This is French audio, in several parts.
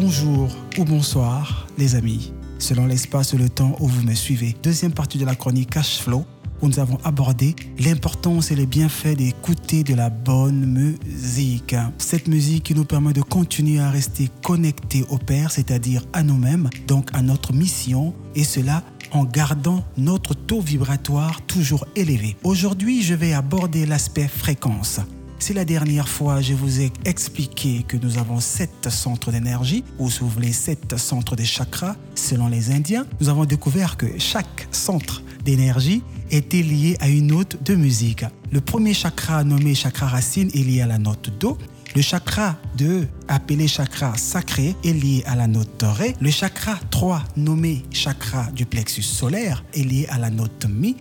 bonjour ou bonsoir les amis, selon l'espace et le temps où vous me suivez. Deuxième partie de la chronique Cash Flow où nous avons abordé l'importance et les bienfaits d'écouter de la bonne musique. Cette musique qui nous permet de continuer à rester connectés au Père, c'est-à-dire à nous-mêmes, donc à notre mission, et cela en gardant notre taux vibratoire toujours élevé. Aujourd'hui, je vais aborder l'aspect fréquence. Si la dernière fois je vous ai expliqué que nous avons sept centres d'énergie, ou si vous voulez sept centres de chakras, selon les Indiens, nous avons découvert que chaque centre d'énergie était lié à une note de musique. Le premier chakra nommé chakra racine est lié à la note Do. Le chakra 2, appelé chakra sacré, est lié à la note Ré. Le chakra 3, nommé chakra du plexus solaire, est lié à la note Mi.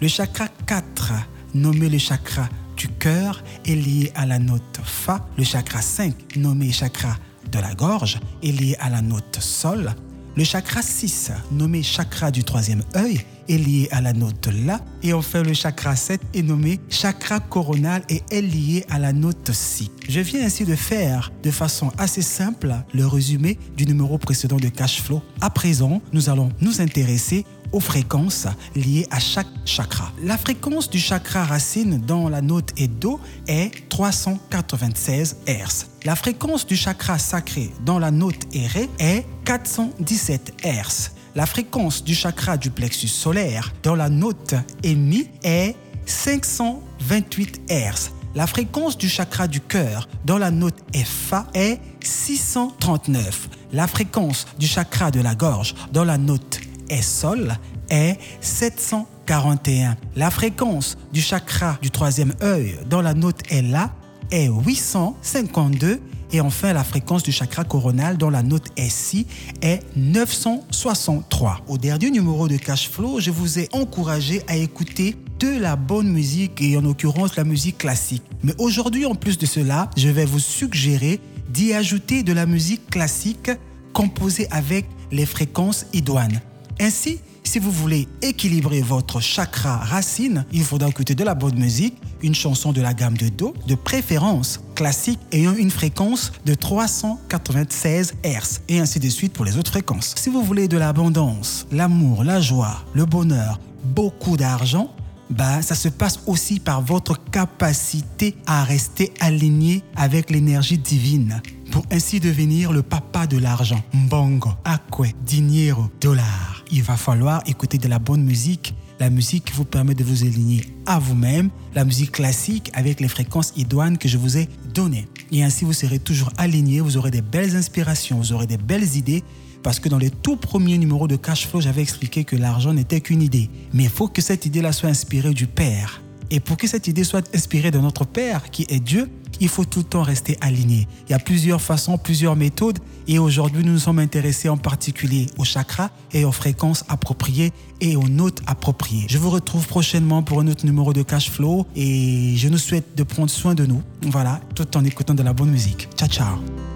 Le chakra 4, nommé le chakra du cœur, est lié à la note Fa. Le chakra 5, nommé chakra de la gorge, est lié à la note Sol. Le chakra 6, nommé chakra du troisième œil, est lié à la note La. Et enfin, le chakra 7 est nommé chakra coronal et est lié à la note Si. Je viens ainsi de faire de façon assez simple le résumé du numéro précédent de Cash Flow. À présent, nous allons nous intéresser aux fréquences liées à chaque chakra. La fréquence du chakra racine dans la note et Do est 396 Hz. La fréquence du chakra sacré dans la note et Ré est 417 Hz. La fréquence du chakra du plexus solaire dans la note et Mi est 528 Hz. La fréquence du chakra du cœur dans la note Fa est 639. La fréquence du chakra de la gorge dans la note Sol est 741. La fréquence du chakra du troisième œil dans la note est La est 852 et enfin la fréquence du chakra coronal dans la note est Si est 963. Au dernier numéro de Cash Flow, je vous ai encouragé à écouter de la bonne musique et en l'occurrence la musique classique. Mais aujourd'hui, en plus de cela, je vais vous suggérer d'y ajouter de la musique classique composée avec les fréquences idoines. Ainsi, si vous voulez équilibrer votre chakra racine, il faudra écouter de la bonne musique, une chanson de la gamme de Do, de préférence classique ayant une fréquence de 396 Hz, et ainsi de suite pour les autres fréquences. Si vous voulez de l'abondance, l'amour, la joie, le bonheur, beaucoup d'argent, bah, ça se passe aussi par votre capacité à rester aligné avec l'énergie divine pour ainsi devenir le papa de l'argent. Mbongo, akwe, dinero, dollar. Il va falloir écouter de la bonne musique, la musique qui vous permet de vous aligner à vous-même, la musique classique avec les fréquences idoines que je vous ai données. Et ainsi vous serez toujours aligné, vous aurez des belles inspirations, vous aurez des belles idées parce que dans les tout premiers numéros de Cash Flow, j'avais expliqué que l'argent n'était qu'une idée. Mais il faut que cette idée-là soit inspirée du Père. Et pour que cette idée soit inspirée de notre Père, qui est Dieu, il faut tout le temps rester aligné. Il y a plusieurs façons, plusieurs méthodes. Et aujourd'hui, nous nous sommes intéressés en particulier aux chakras et aux fréquences appropriées et aux notes appropriées. Je vous retrouve prochainement pour un autre numéro de Cash Flow et je nous souhaite de prendre soin de nous. Voilà, tout en écoutant de la bonne musique. Ciao, ciao.